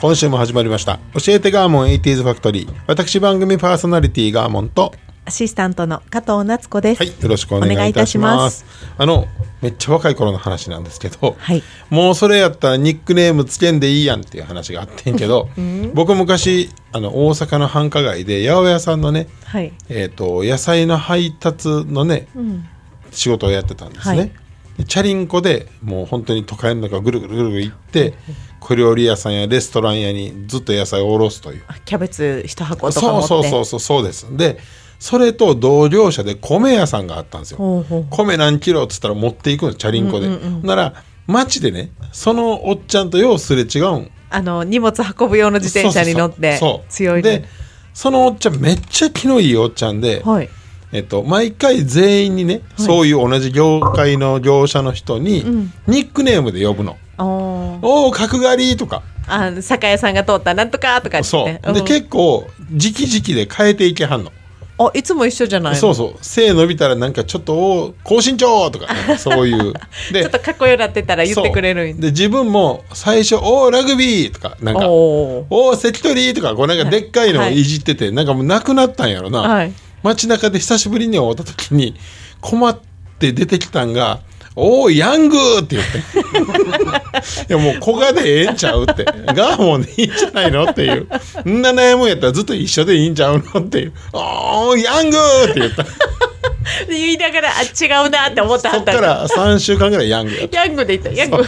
今週も始まりました。教えてガーモン 80s ファクトリー。私番組パーソナリティガーモンと。アシスタントの加藤夏子です。はいよろしくお願いいたします。あのめっちゃ若い頃の話なんですけど、はい。もうそれやったらニックネームつけんでいいやんっていう話があってんけど、僕昔あの大阪の繁華街で八百屋さんのね、はい。えー、と野菜の配達のね、仕事をやってたんですね、はい。でチャリンコでもう本当に都会の中ぐるぐるぐるぐる行って小料理屋さんやレストラン屋にずっと野菜を卸すという。キャベツ一箱とかそう持って。そうそうそうそうです。でそれと同業者で米屋さんがあったんですよ。米何キロっつったら持っていくんですチャリンコで、なら街でねそのおっちゃんとようすれ違うん。あの荷物運ぶ用の自転車に乗って強いでそのおっちゃんめっちゃ気のいいおっちゃんで、はい。えっと、毎回全員にね、そういう同じ業界の業者の人に、ニックネームで呼ぶのおー「おお角刈り」とか。あ酒屋さんが通ったなんとかとかそう、言って。でう。ん。結構時期時期で変えていけはんの。あいつも一緒じゃないの？そうそう。背伸びたらなんかちょっと高身長とか、ね、そういう。ちょっとかっこよくなってたら言ってくれるんそう。で自分も最初「おーラグビー」とかなんか「おー。おー関取」とかこうなんかでっかいのをいじってて、なんかもうなくなったんやろな、はい。街中で久しぶりに会った時に困って出てきたんが「おーヤング!」って言って。いやもう小賀でええんちゃうって。ガーモンでいいんじゃないのっていう。んな悩むんやったらずっと一緒でいいんちゃうのっていう「おーヤング!」って言った。言いながらあ違うなって思った。そっから3週間ぐらいヤングヤングで言ったヤング。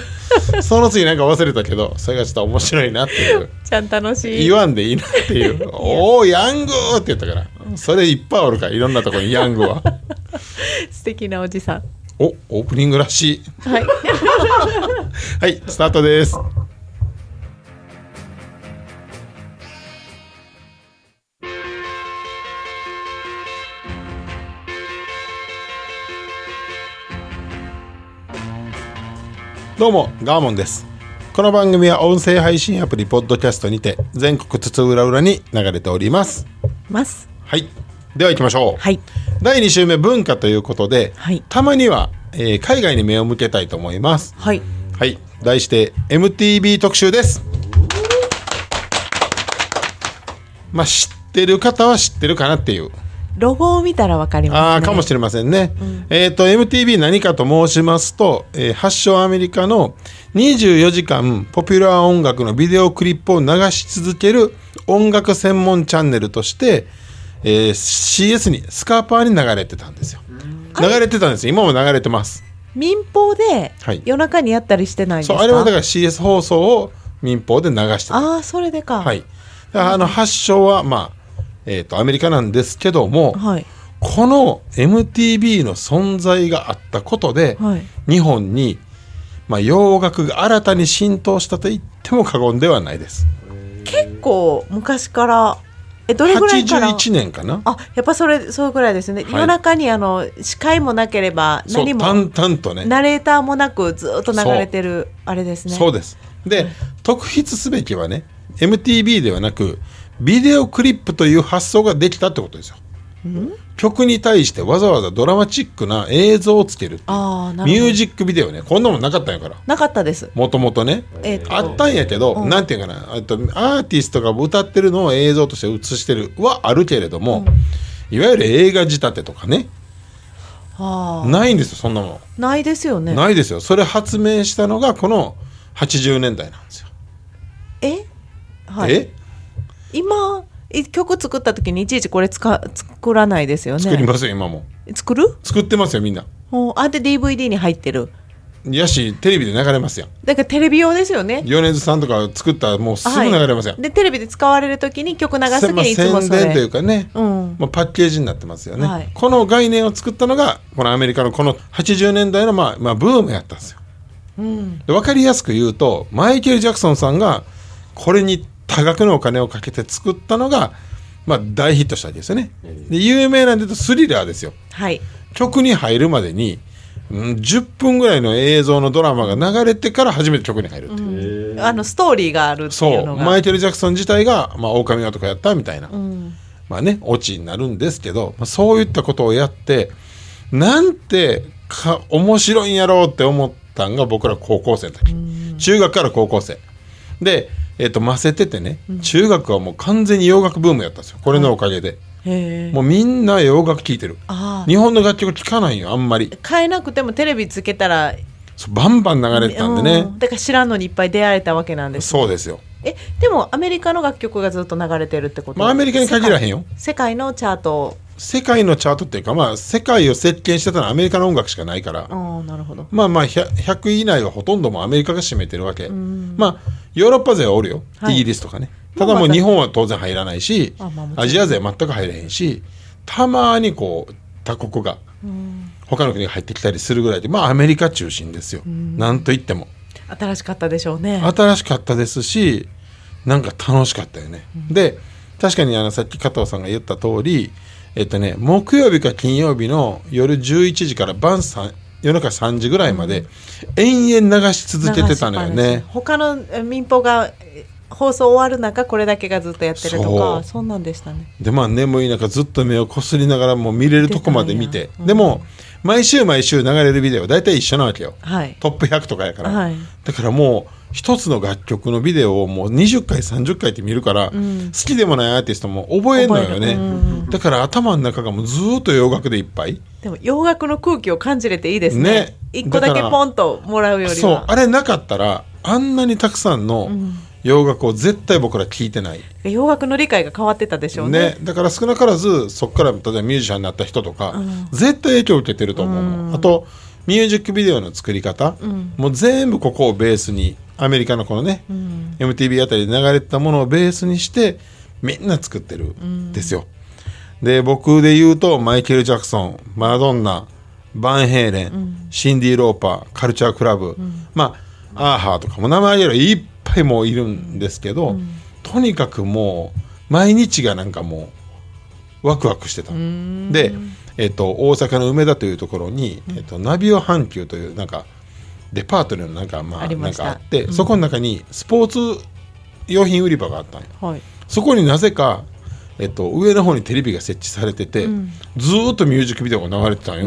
た その次なんか忘れたけどそれがちょっと面白いなっていう。ちゃん楽しい。言わんでいいなっていう「おおヤング!」って言ったから。それいっぱいおるからいろんなところにヤングは。素敵なおじさんおオープニングらしい。はい。はいスタートです。どうもガーモンです。この番組は音声配信アプリポッドキャストにて全国津々浦々に流れております。ます。はいでは行きましょう。はい。第2週目文化ということで、はい。たまには、えー海外に目を向けたいと思います。はい。はい。題して MTV 特集です。まあ知ってる方は知ってるかなっていう。ロゴを見たらわかりますね。ああかもしれませんね、えっ、と MTV 何かと申しますと、えー発祥アメリカの24時間ポピュラー音楽のビデオクリップを流し続ける音楽専門チャンネルとして、えー CS にスカーパーに流れてたんですよ。流れてたんですよ。今も流れてます。民放ではい。夜中にやったりしてないんですか、そうあれはだから CS 放送を民放で流してた。ああそれでか。はい。あの発祥はまあえっ、とアメリカなんですけども、はい。この MTV の存在があったことで、はい。日本に、まあ、洋楽が新たに浸透したと言っても過言ではないです。結構昔からえどれぐらいから？81年かな？あやっぱそれそうぐらいですね、い。夜中にあの司会もなければ何も淡々とね。ナレーターもなくずっと流れてるあれですね。そうです。で特筆すべきはね MTV ではなくビデオクリップという発想ができたってことですよ曲に対してわざわざドラマチックな映像をつけるっていう。ああなるほど。ミュージックビデオね。こんなもんなかったんやから。なかったです。もともとね、えーと。あったんやけど、なんていうかな。あとアーティストが歌ってるのを映像として映してるはあるけれども、いわゆる映画仕立てとかね。あないんですよそんなもの、あないですよね。ないですよ。それ発明したのがこの80年代なんですよ、え？はい。え？今い曲作った時にいちいちこれ使作らないですよね。作りますよ今も。作る？作ってますよみんな。あで DVD に入ってる。やしテレビで流れますやん。だからテレビ用ですよね。米津さんとか作ったらもうすぐ流れますやん、はい。でテレビで使われるときに曲流すときまあにいつもそれ。宣伝というかね、うん。まあ、パッケージになってますよね、はい。この概念を作ったのがこのアメリカのこの80年代のまあ、まあ、ブームやったんですよ。うん。で分かりやすく言うとマイケル・ジャクソンさんがこれに多額のお金をかけて作ったのが、まあ、大ヒットしたわけですよね。で有名なんで言うとスリラーですよ。はい。曲に入るまでに、うん、10分ぐらいの映像のドラマが流れてから初めて曲に入るっていう、あのストーリーがあるっていそううのが。マイケル・ジャクソン自体が、まあ、狼男やったみたいな、うん。まあねオチになるんですけど、まあ、そういったことをやってなんてか面白いんやろうって思ったんが僕ら高校生の時、中学から高校生。で、えっとませててね、中学はもう完全に洋楽ブームやったんですよ。これのおかげで、もうみんな洋楽聴いてる。あ日本の楽曲聴かないよあんまり。あ変えなくてもテレビつけたらバンバン流れてたんでね、うん。だから知らんのにいっぱい出会えたわけなんですそうですよ。えでもアメリカの楽曲がずっと流れてるってことまあアメリカに限らへんよ。世界のチャート世界のチャートっていうかまあ世界を席巻してたのはアメリカの音楽しかないから、なるほど。まあまあ 100, 100位以内はほとんどもうアメリカが占めてるわけ、まあヨーロッパ勢はおるよ、はい。イギリスとかね。ただもう日本は当然入らないしあまあアジア勢は全く入れへんしたまにこう他国が他の国が入ってきたりするぐらいでまあアメリカ中心ですよ、なんといっても。新しかったでしょうね。新しかったですしなんか楽しかったよね、で確かにあのさっき加藤さんが言った通りえっとね木曜日か金曜日の夜11時から晩3夜中3時ぐらいまで延々流し続けてたのよね、他のえ民放がえ放送終わる中これだけがずっとやってるとかそんなんでしたね。でまあ眠い中ずっと目をこすりながらもう見れるとこまで見て。うんでも毎週毎週流れるビデオ大体一緒なわけよ。はい。トップ100とかやから、はい。だからもう一つの楽曲のビデオをもう20回30回って見るから、好きでもないアーティストも覚えるのよね、覚えだから頭の中がもうずーっと洋楽でいっぱい。でも洋楽の空気を感じれていいですね。ね。一個だけポンともらうよりそうはあれなかったらあんなにたくさんの洋楽を絶対僕ら聞いてない、洋楽の理解が変わってたでしょうね。ね、だから少なからずそこから例えばミュージシャンになった人とか、絶対影響を受けてると思うあとミュージックビデオの作り方、もう全部ここをベースにアメリカのこのね、MTV あたりで流れてたものをベースにしてみんな作ってるん。ですよ、で僕で言うとマイケル・ジャクソンマドンナバンヘイレン、シンディ・ローパーカルチャークラブ、まあアーハーとかも名前挙げればいっぱいもういるんですけど、とにかくもう毎日がなんかもうワクワクしてた。で、えっと大阪の梅田というところに、えっとナビオ阪急というなんかデパートのなんかまあなんかあって、そこの中にスポーツ用品売り場があったんよ。はい。そこになぜか、えっと、上の方にテレビが設置されてて、ずーっとミュージックビデオが流れてたんよ。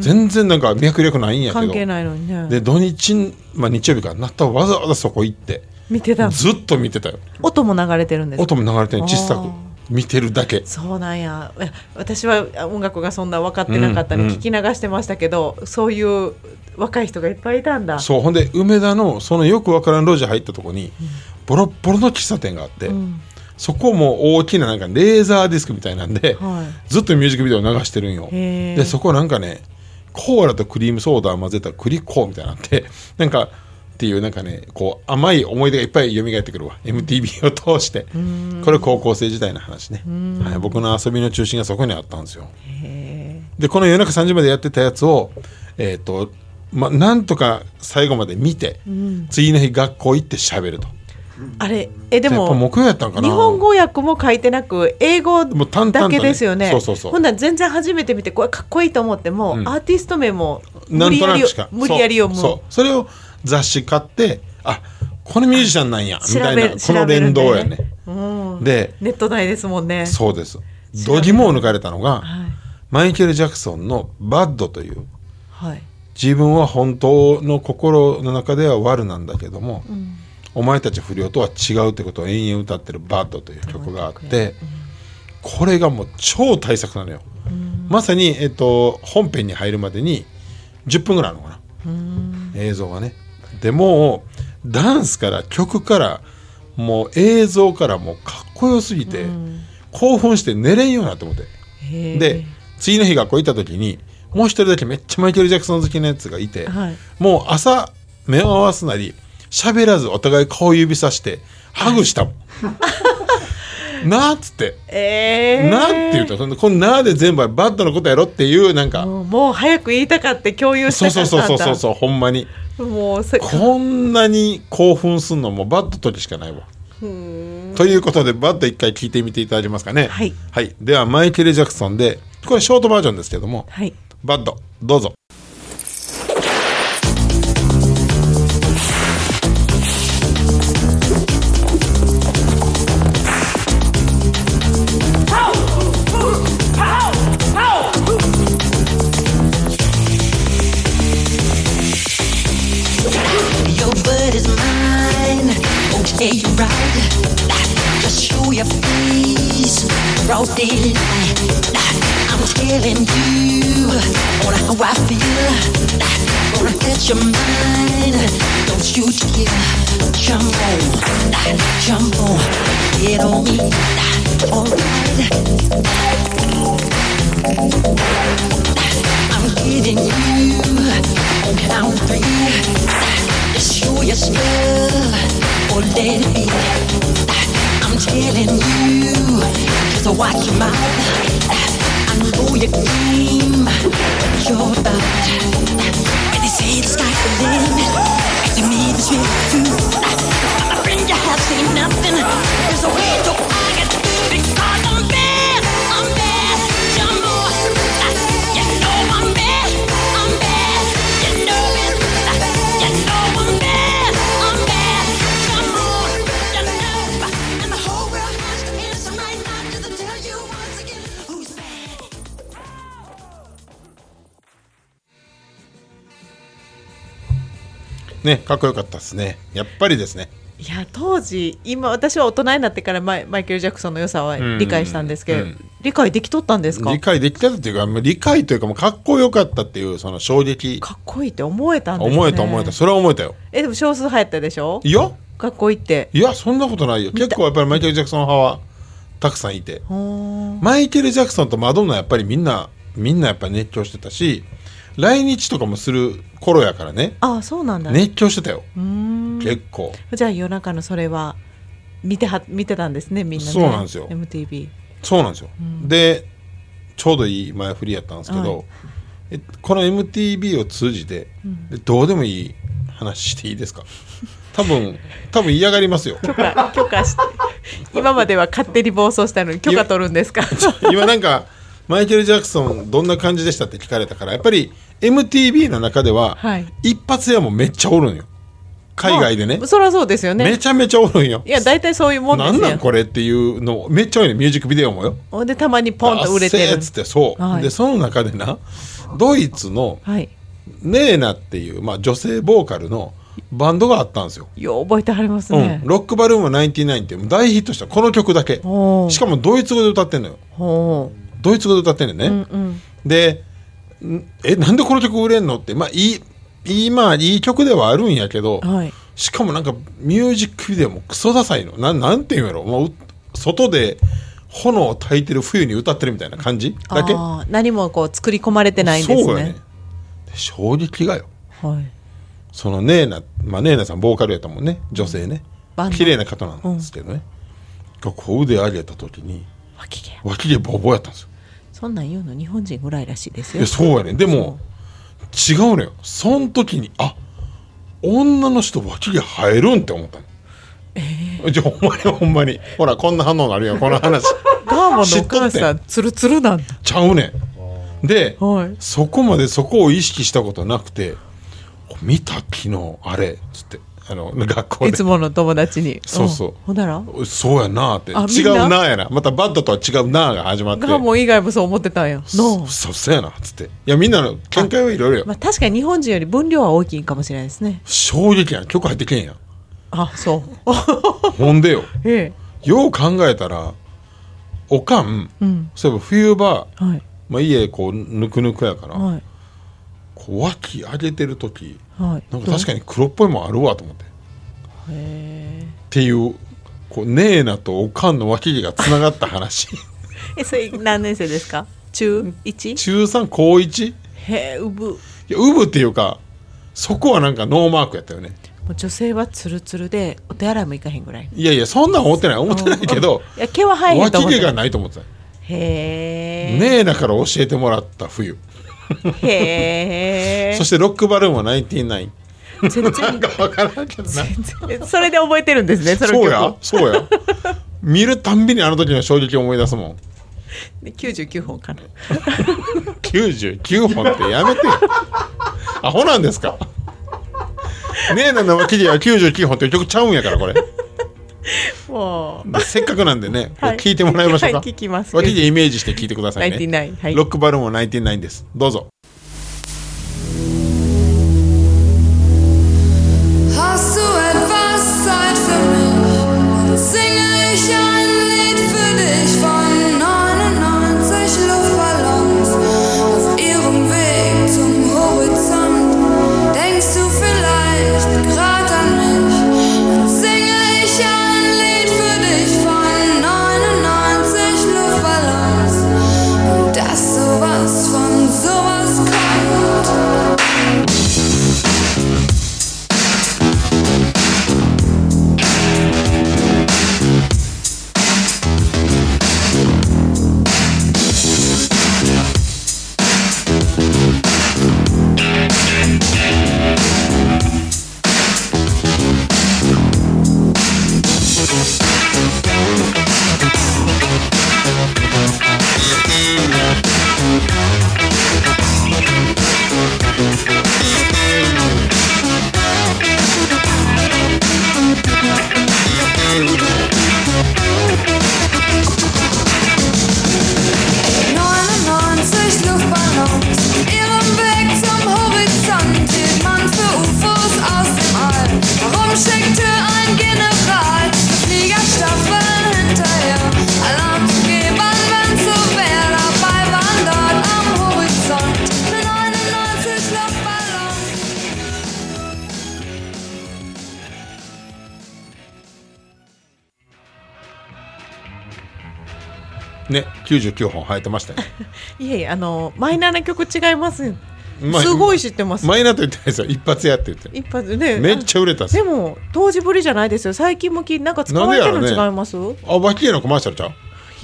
全然なんか脈略ないんやけど関係ないのにね。で土日、まあ、日曜日からなったらわざわざそこ行って見てたずっと見てたよ。音も流れてるんですか？音も流れてる小さく見てるだけ。そうなんや。私は音楽がそんな分かってなかったのうんうん。聞き流してましたけど、そういう若い人がいっぱいいたんだ。そうほんで梅田のそのよくわからん路地入ったとこにボロッボロの喫茶店があって、ん。そこも大きななんかレーザーディスクみたいなんで、はい。ずっとミュージックビデオ流してるんよ。でそこなんかねコーラとクリームソーダを混ぜたクリコーみたいなってなんかっていうなんかねこう甘い思い出がいっぱい蘇ってくるわ。MTV を通して。これ高校生時代の話ね、はい、僕の遊びの中心がそこにあったんですよ。へでこの夜中3時までやってたやつをえっ、とまなんとか最後まで見て、次の日学校行って喋ると。ーあれえでも木曜やったんかな？日本語訳も書いてなく英語だねけですよね。そうそうそう。ほんなら全然初めて見てこれかっこいいと思っても、うん。アーティスト名も無理やり無理やり読む。そう。それを雑誌買ってあこのミュージシャンなんやみたいなこの連動やね。うん。でネット内ですもんね。そうです。度肝を抜かれたのが、はい。マイケル・ジャクソンの「バッド」というはい。自分は本当の心の中では悪なんだけども、お前たち不良とは違うってことを延々歌ってる「バッド」という曲があって、これがもう超大作なのよ、まさに、えっと、本編に入るまでに10分ぐらいあるのかな、映像がねでもうダンスから曲からもう映像からもうかっこよすぎて、興奮して寝れんようになって思って。で次の日学校行った時にもう一人だけめっちゃマイケル・ジャクソン好きなやつがいて、はい。もう朝目を合わすなり喋らずお互い顔指さしてハグしたもん。なあっつって。えー、なあって言うと、そのこのなあで全部バッドのことやろっていう、なんか、もう早く言いたかって共有したかったんだそうそうそうそうそう、ほんまに。もうせこんなに興奮すんのもバッド時しかないわ。ということで、バッド一回聞いてみていただけますかね。はい。はい。では、マイケル・ジャクソンで、これショートバージョンですけども、はいバッド、どうぞ。Okay, you're right. Just show your face. Broad daylight. I'm telling you on how I feel. Gonna catch your mind. Don't you dare jump on, jump on, get on me. Alright. I'm getting you on count three. Show your stuff or let it be. I'm telling you, just watch your mouth. I know your game, what you're about. When they say the sky's the limit, to me it's really true. My friend, you have seen nothing. There's a way to ね、かっこよかったですね。やっぱりですね。いや当時今私は大人になってからマイマイケル・ジャクソンの良さは理解したんですけど、うん理解できとったんですか？理解できたっていうか、理解というか、もうかっこよかったっていう、その衝撃。かっこいいって思えたんですね思えた思えた。それは思えたよ。えでも少数派やったでしょ？いや、かっこいいっていや、そんなことないよ。た結構やっぱりマイケル・ジャクソン派はたくさんいて。マイケル・ジャクソンとマドンナやっぱりみんな、みんなやっぱり熱狂してたし、来日とかもする頃やからね、あそうなんだ、熱狂してたよ。うーん。結構。じゃあ夜中のそれは見ては見てたんですねみんなね。そうなんですよ。MTV そうなんですよ。で、ちょうどいい前振りやったんですけど、はい。えこの MTV を通じて、どうでもいい話していいですか？多分、多分嫌がりますよ。許可許可して今までは勝手に暴走したのに許可取るんですか？今なんか、マイケル・ジャクソンどんな感じでしたって聞かれたから、やっぱり MTV の中では、はい。一発屋もめっちゃおるんよ。海外でね。まあ。そりゃそうですよね。めちゃめちゃおるんよ。いや大体そういうもんでなんすよ。なんこれっていうのめっちゃ多いねミュージックビデオもよ。でたまにポンと売れてる。あっつってそう、はい。でその中でなドイツのはい。ネーナっていう、まあ、女性ボーカルのバンドがあったんですよ、よう覚えてはりますね。うん、ロックバルーム99って大ヒットしたこの曲だけ。しかもドイツ語で歌ってんのよ。ほドイツ語で歌ってんのね、ううんうん。でんえなんでこの曲売れんの？ってまあいいいいまあいい曲ではあるんやけど、はい。しかもなんかミュージックビデオもクソダサいの。なんなんていうんやろ？もうう外で炎を焚いてる冬に歌ってるみたいな感じ？だけ？何もこう作り込まれてないんですね。そうやね。で衝撃がよ。はい。そのネーナ、まあ、ネーナさんボーカルやったもんね。女性ね。綺麗な方なんですけどね、がこう腕上げた時に脇毛。脇毛ボーボーやったんですよそんなん言うの日本人ぐらいらしいですよ。いやそうやねでも違うのよ。その時にあ女の人脇毛生えるんって思ったの。えじゃあほんまにほんまに。ほらこんな反応なるよこの話。ガーモンのお母さんツルツルなんだ。ちゃうねん。で、はい。そこまでそこを意識したことなくて見た昨日あれっつってあの学校で。いつもの友達に。そうそう。ん。ほんなら？そうやなって。あ違うなやな。またバッドとは違うなが始まって。ガーモン以外もそう思ってたんや。のそそうそうやなっつって。いやみんなの見解はいろいろよまあ確かに日本人より分量は大きいかもしれないですね。衝撃やん。曲入ってけんやん。あそう。ほんでよ。えよう考えたらおかん、えうん。そういえば冬場、はい。まあ、家こうぬくぬくやから、はいこう脇上げてる時はい。なんか確かに黒っぽいもんあるわと思って。っへていうこうネーナとおかんの脇毛がつながった話。ええそれ何年生ですか？中 1? 中3高 1? へへえうぶ。もいやウブっていうかそこはなんかノーマークやったよね。う女性はツルツルでお手洗いも行かへんぐらい。いやいやそんなん思ってない思ってないけど いや毛は生えへんと思って脇毛がないと思ってた。へえねえだから教えてもらった冬へえそしてロックバルーンは99全然。なんか分からんけどな。それで覚えてるんですねそのそう曲やそうや。見るたんびにあの時の衝撃を思い出すもん。で99本かな。99本ってやめてよ。アホなんですか。ねえなの脇毛は99本って曲ちゃうんやからこれもう。せっかくなんでね、はい。聞いてもらいましょうか、はい聞きます。脇毛イメージして聞いてくださいね。99はい。ロックバルーンは99です。どうぞ。Hast du etwas Zeit für mich? Singe ich ein 99本生えてましたよ。いえいえあのマイナーな曲違いますまあすごい知ってます。マイナーと言ってないですよ。一発やって言って。一発ねめっちゃ売れたでも当時ぶりじゃないですよ。最近向きなんか使われてるの違います、あ脇毛のコマーシャルちゃう？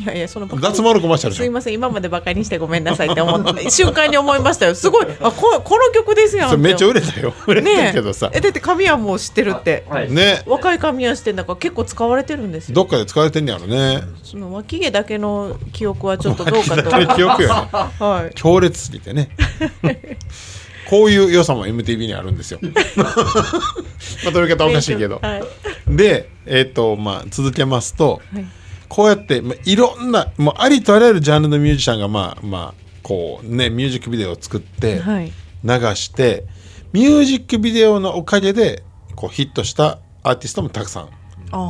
いやいやその脱毛のコマーシャルすいません今までバカにしてごめんなさいって思って瞬間に思いましたよ。すごい。あここの曲ですやんそれめっちゃ売れれたよ。売れたけどさ。えだって神谷も知ってるって、ね。若い神谷してんだから結構使われてるんですよ。どっかで使われてんねやろね。その脇毛だけの記憶はちょっとどうかと 記憶よねはい。強烈すぎてね。こういう良さも MTV にあるんですよ。まとめ方おかしいけど。はい。でえっ、とまあ続けますと、はいこうやって、まあ、いろんなもうありとあらゆるジャンルのミュージシャンがまあまあこうねミュージックビデオを作ってはい流して、ミュージックビデオのおかげでこうヒットしたアーティストもたくさ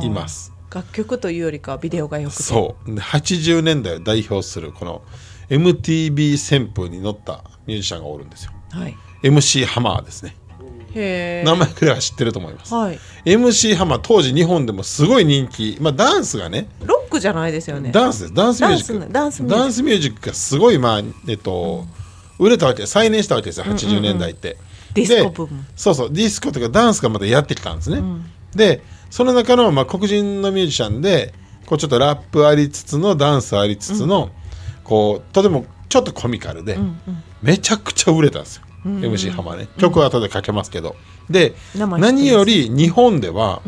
んいます。楽曲というよりかはビデオがよくてそうで80年代を代表するこの MTV 旋風に乗ったミュージシャンがおるんですよ。はい MC ハマーですね。名前くらいは知ってると思います。はい。MC ハマー当時日本でもすごい人気、まあダンスがね、ロックじゃないですよね。ダンスです。ダンスミュージック。ダンスミュージック。がすごい、まあ、えっと、売れたわけ再燃したわけですよ、80年代って。ディスコブームでそうそう、ディスコとかダンスがまたやってきたんですね。で、その中の、まあ、黒人のミュージシャンで、こうちょっとラップありつつの、ダンスありつつの、こう、とてもちょっとコミカルで、めちゃくちゃ売れたんですよ。MC ハマーね。曲は後でかけますけど。で、何より日本では、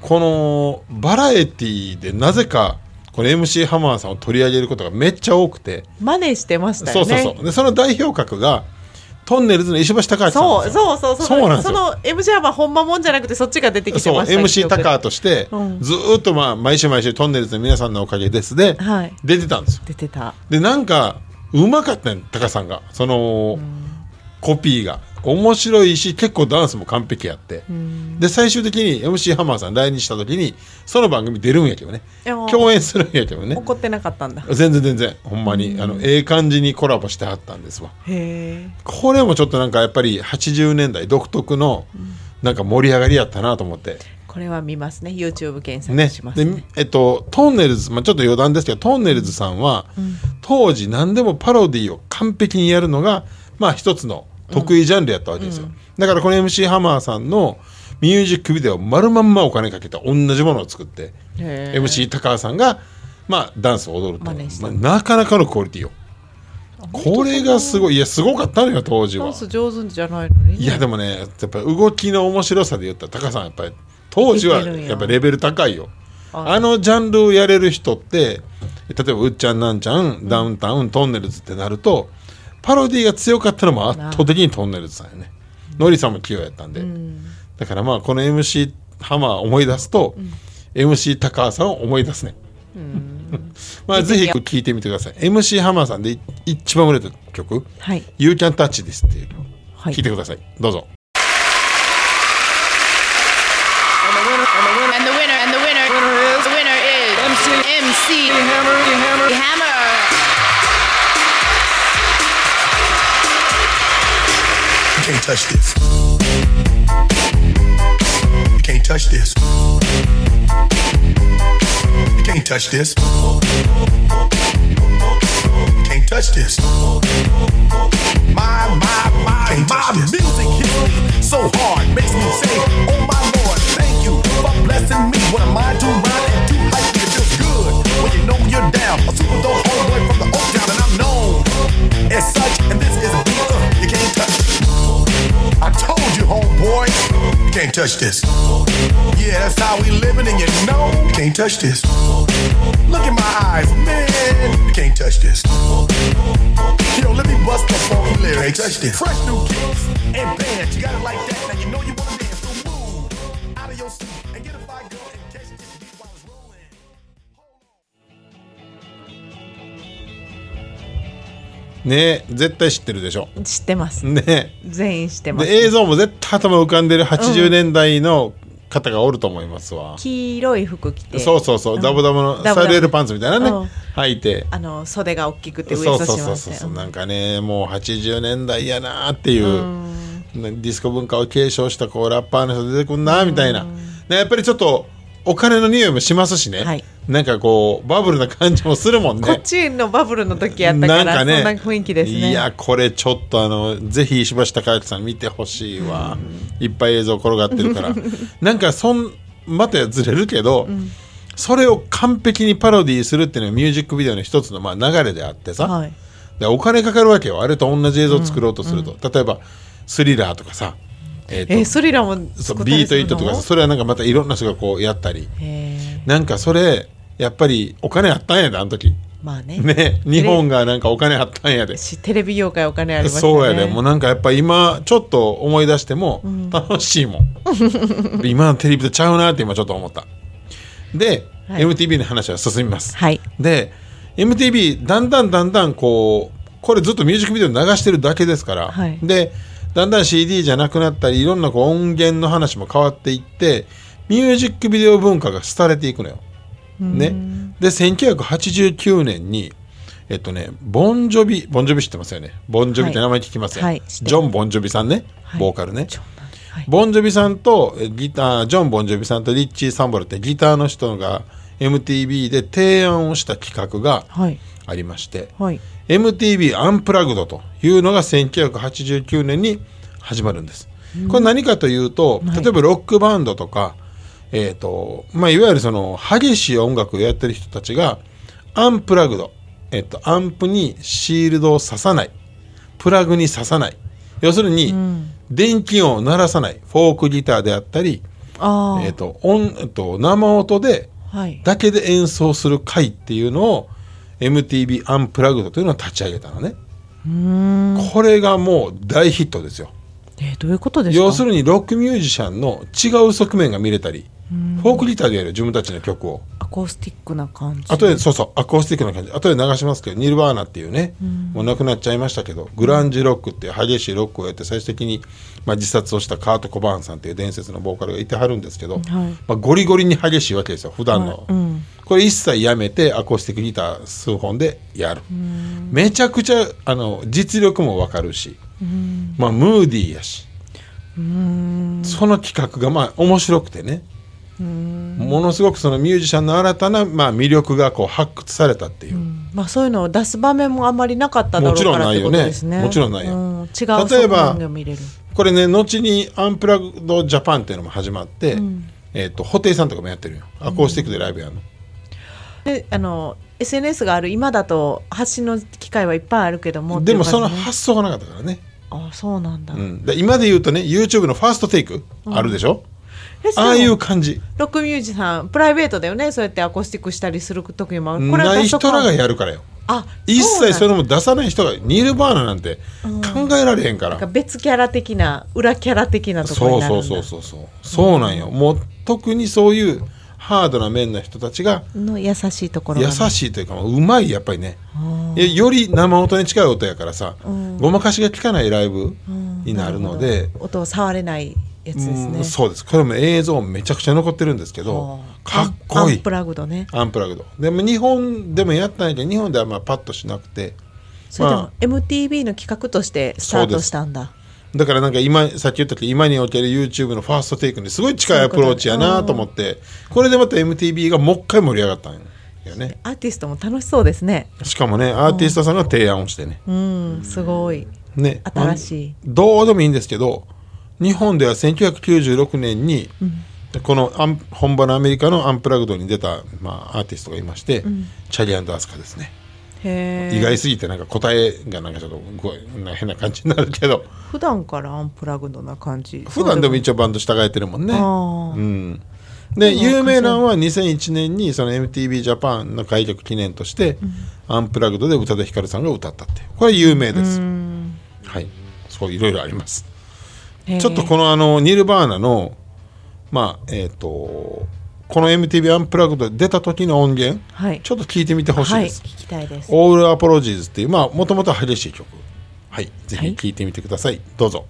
このバラエティでなぜかこの MC ハマーさんを取り上げることがめっちゃ多くて、真似してましたそうよね。そうそうでその代表格がトンネルズの石橋貴明さんそうそうそうそう。なんですよ。その MC はほんまもんじゃなくてそっちが出てきてそうました MC タカー記憶として、うん。ずーっとまあ毎週毎週トンネルズの皆さんのおかげですで、はい。出てたんですよ。出てた。でなんかうまかったねタカさんが。その、コピーが。面白いし結構ダンスも完璧やって、で最終的に MC ハマーさん来日した時にその番組出るんやけどね。共演するんやけどね。怒ってなかったんだ。全然全然。ほんまに、あのええ感じにコラボしてはったんですわ。これもちょっとなんかやっぱり80年代独特のなんか盛り上がりやったなと思って、これは見ますね。YouTube 検索ねしますね。でえっとトンネルズ、まあ、ちょっと余談ですけどトンネルズさんは、当時何でもパロディを完璧にやるのがまあ一つの得意ジャンルやったわけですよ、だからこの MC ハマーさんのミュージックビデオ丸まんまお金かけた同じものを作って MC 高橋さんがまあダンスを踊るとまあ、なかなかのクオリティよ。これがすごいいやすごかったのよ当時は。ダンス上手じゃないのにね。いやでもねやっぱり動きの面白さで言ったら高さんやっぱり当時はや。やっぱレベル高いよ。あ。あのジャンルをやれる人って例えばうっちゃんなんちゃん、ダウンタウントンネルズってなるとパロディが強かったのも圧倒的にトンネルズさんよね。ノリさんも器用やったんで、だからまあこの MC ハマー思い出すと、MC 高橋さんを思い出すね、まあぜひ聞いてみてください。MC ハマーさんで一番売れた曲。はい「You Can Touch This」っていう。曲はい。聞いてください。どうぞ can't touch this. You can't touch this. You can't touch this. You can't touch this. My, my, my, my music hits me so hard, makes me say, Oh my Lord, thank you for blessing me. What am I to rhyme and to hype me? It feels good when you know you're down. A super dope homeboy from the Oak Town, and I'm known as such. And this is a I told you, homeboy, you can't touch this. Yeah, that's how we living, and you know you can't touch this. Look in my eyes, man, you can't touch this. Yo, let me bust the funky lyrics. Can't touch this. Fresh new kicks and bands, you got it like that. Now you know you wanna ねえ絶対知ってるでしょ。知ってます。ね。全員知ってまです映像も絶対頭浮かんでる80うん年代の方がおると思いますわ、黄色い服着て。そうそうそう、ん。ダボダボのダボダボサルエルパンツみたいなね、うん。履いて。あの袖が大きくてウエストそうそうそう。そうなんかねもう80年代やなっていう、ねディスコ文化を継承したこうラッパーの人出てくんなみたいな、ねやっぱりちょっとお金の匂いもしますしね、はい。なんかこうバブルな感じもするもんね。こっちのバブルの時やったからそんな雰囲気ですね。いやこれちょっとあのぜひ石橋貴明さん見てほしいわ、いっぱい映像転がってるから。なんかそんまたずれるけど、それを完璧にパロディーするっていうのがミュージックビデオの一つのまあ流れであってさ、はい。でお金かかるわけよ。あれと同じ映像を作ろうとすると、例えばスリラーとかさ、えーとえスリラーもそうビートイットとかさそれはなんかまたいろんな人がこうやったり。へなんかそれやっぱりお金あったんやであの時。ーまあね。ね日本がなんかお金あったんやで。し テレビ業界お金ありましたね。そうやでもうなんかやっぱ今ちょっと思い出しても楽しいもん、今のテレビとちゃうなって今ちょっと思った。で、はい。MTV の話は進みます、はい。で MTV だんだんだんだんこうこれずっとミュージックビデオ流してるだけですから、はい。でだんだん CD じゃなくなったりいろんなこう音源の話も変わっていってミュージックビデオ文化が廃れていくのよ。ね、で1989年にえっとねボンジョビボンジョビ知ってますよね？ボンジョビって名前聞きますよ、はい知ってます。ジョン・ボンジョビさんね、はい。ボーカルね？ボンジョビさんとえギタージョン・ボンジョビさんとリッチー・サンボルってギターの人が MTV で提案をした企画がはい。ありまして、はい MTV アンプラグドというのが1989年に始まるんです。これ何かというと、はい。例えばロックバンドとか、えーとまあ、いわゆるその激しい音楽をやってる人たちがアンプラグド、えっとアンプにシールドを刺さない。プラグに刺さない。要するに、電気音を鳴らさない。フォークギターであったり、えっと音えっと生音ではい。だけで演奏する会っていうのを MTV アンプラグドというのを立ち上げたのね。これがもう大ヒットですよ。えーどういうことですか？要するにロックミュージシャンの違う側面が見れたりフォークギターでやる自分たちの曲を。アコースティックな感じ。あとでそうそうアコースティックな感じ。あとで流しますけどニルバーナっていうね、もう亡くなっちゃいましたけどグランジロックっていう激しいロックをやって最終的に、まあ、自殺をしたカート・コバーンさんっていう伝説のボーカルがいてはるんですけど、まあ、ゴリゴリに激しいわけですよ普段の、これ一切やめてアコースティックギター数本でやる、めちゃくちゃあの実力もわかるし、まあムーディーやし。その企画がまあ面白くてね。ものすごくそのミュージシャンの新たなまあ魅力がこう発掘されたっていう、まあそういうのを出す場面もあんまりなかっただろうからってことですね。もちろんないよね。うん、違う例えば。これね後にアンプラグドジャパンっていうのも始まって、えっと布袋さんとかもやってるよ。アコースティックでライブやるの、であの SNS がある今だと発信の機会はいっぱいあるけどもでもその発想がなかったからね、あそうなんだ、うん、で今で言うとね YouTube のファーストテイクあるでしょ、えそれもああいう感じ。ロックミュージシャンプライベートだよね。そうやってアコースティックしたりする時もある。これはない人らがるやるからよ。あ一切それれも出さない人がニールバーナなんて考えられへんから、別キャラ的な裏キャラ的なところそうになるんだ。そうそうそうそう。そうなんよ。もう特にそういうハードな面な人たちがの優しいところね、しいというかうまいやっぱりね。より生音に近い音やからさ、ごまかしが効かないライブになるので、音を触れないやつですうんねそうです。これも映像めちゃくちゃ残ってるんですけどはあ。かっこいい。アンプラグドね。アンプラグド。でも日本でもやったんやけど日本ではまあパッとしなくて。それでもま MTV の企画としてスタートしたんだだからなんか今さっき言ったけど今における YouTube のファーストテイクにすごい近いアプローチやなと思ってこれでまた MTV がもう一回盛り上がったんよね。アーティストも楽しそうですね。しかもねアーティストさんが提案をしてね。うんすごい。ね新しい。まあどうでもいいんですけど日本では1996年に、このアン本場のアメリカのアンプラグドに出た、まあ、アーティストがいまして、チャリアンドアスカですね意外すぎてなんか答えがなんかちょっとごな変な感じになるけど。普段からアンプラグドな感じ。普段でも一応バンド従えてるもんね。うん、で有名なのは2001年にその MTV ジャパンの開局記念として、アンプラグドで宇多田ヒカルさんが歌ったっていう。これ有名です。はい。そういろいろあります。ちょっとこのあのニルバーナのまあえっ、とこの MTV アンプラグドで出た時の音源、はい。ちょっと聞いてみてほしいです。はい聞きたいです。オールアポロジーズっていうまあもともと激しい曲。はいぜひはいてみてください、どうぞ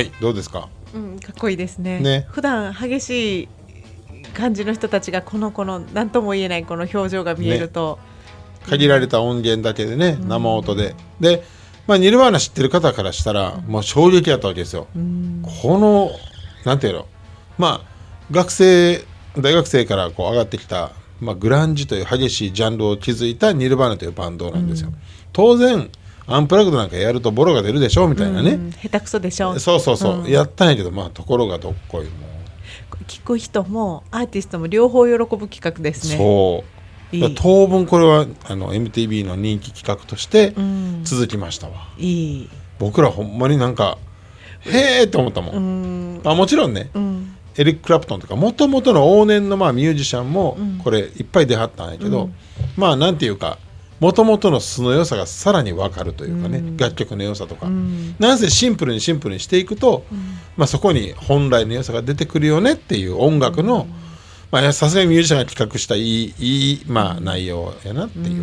はい。どうですか？うん、かっこいいですね。ね。普段激しい感じの人たちがこの子の何とも言えないこの表情が見えると、限られた音源だけでね生音で。で、まあ、ニルバーナ知ってる方からしたらもう衝撃やったわけですよ、このなんていうの？まあ学生大学生からこう上がってきた、まあ、グランジという激しいジャンルを築いたニルバーナというバンドなんですよ、当然アンプラグドなんかやるとボロが出るでしょみたいなね、うん下手くそでしょ。そうそうそう、ん。やったんやけどまあところがどっこいも。聞く人もアーティストも両方喜ぶ企画ですね。そう。いい。当分これはあの MTV の人気企画としてん。続きましたわ、いい。僕らほんまになんかへえって思ったもん、あもちろんね、ん。エリック・クラプトンとかもともとの往年のまあミュージシャンもこれいっぱい出はったんやけど、まあなんていうかもともとの素の良さがさらに分かるというかね、楽曲の良さとか、なんせシンプルにシンプルにしていくと、まあ、そこに本来の良さが出てくるよねっていう音楽のまあさすがにミュージシャンが企画したいいいい、まあ、内容やなっていう、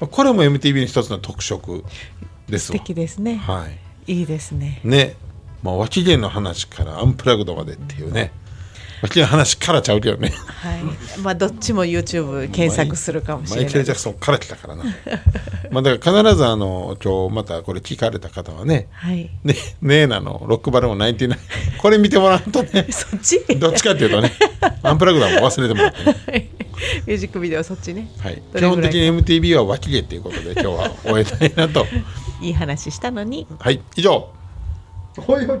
まあ、これも MTV の一つの特色です素わ。敵ですね、はい。いいですね。ね、まあ、脇毛の話からアンプラグドまでっていうね話からちゃうけどね。はい、まあどっちも YouTube 検索するかもしれない。マイケル・ジャクソンから来たからな。まあだから必ずあの今日またこれ聞かれた方はねはい。ねねえなのロックバルーン99これ見てもらうとねそっち？どっちかっていうとねアンプラグダーも忘れてもらってね、ミュージックビデオそっちね。はい。基本的に MTV は脇毛っていうことで今日は終えたいなと。いい話したのに。はい。以上。ほいほい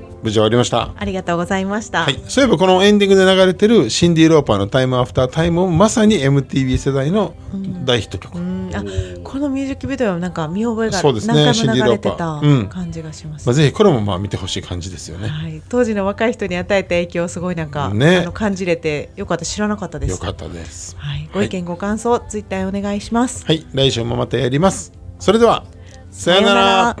無事終わりました。ありがとうございました、はい、そういえばこのエンディングで流れてるシンディ・ローパーの「タイムアフタータイム」もまさに MTV 世代の大ヒット曲、うん。あこのミュージックビデオはなんか見覚えがそうですね何回も流れてた感じがします、まあ、ぜひこれもまあ見てほしい感じですよね、はい、当時の若い人に与えた影響をすごいなんか、ね。あの感じれてよかった。知らなかったです。よかったですはい、ご意見、ご感想ツイッターへお願いします。はい。来週もまたやります。それではさようなら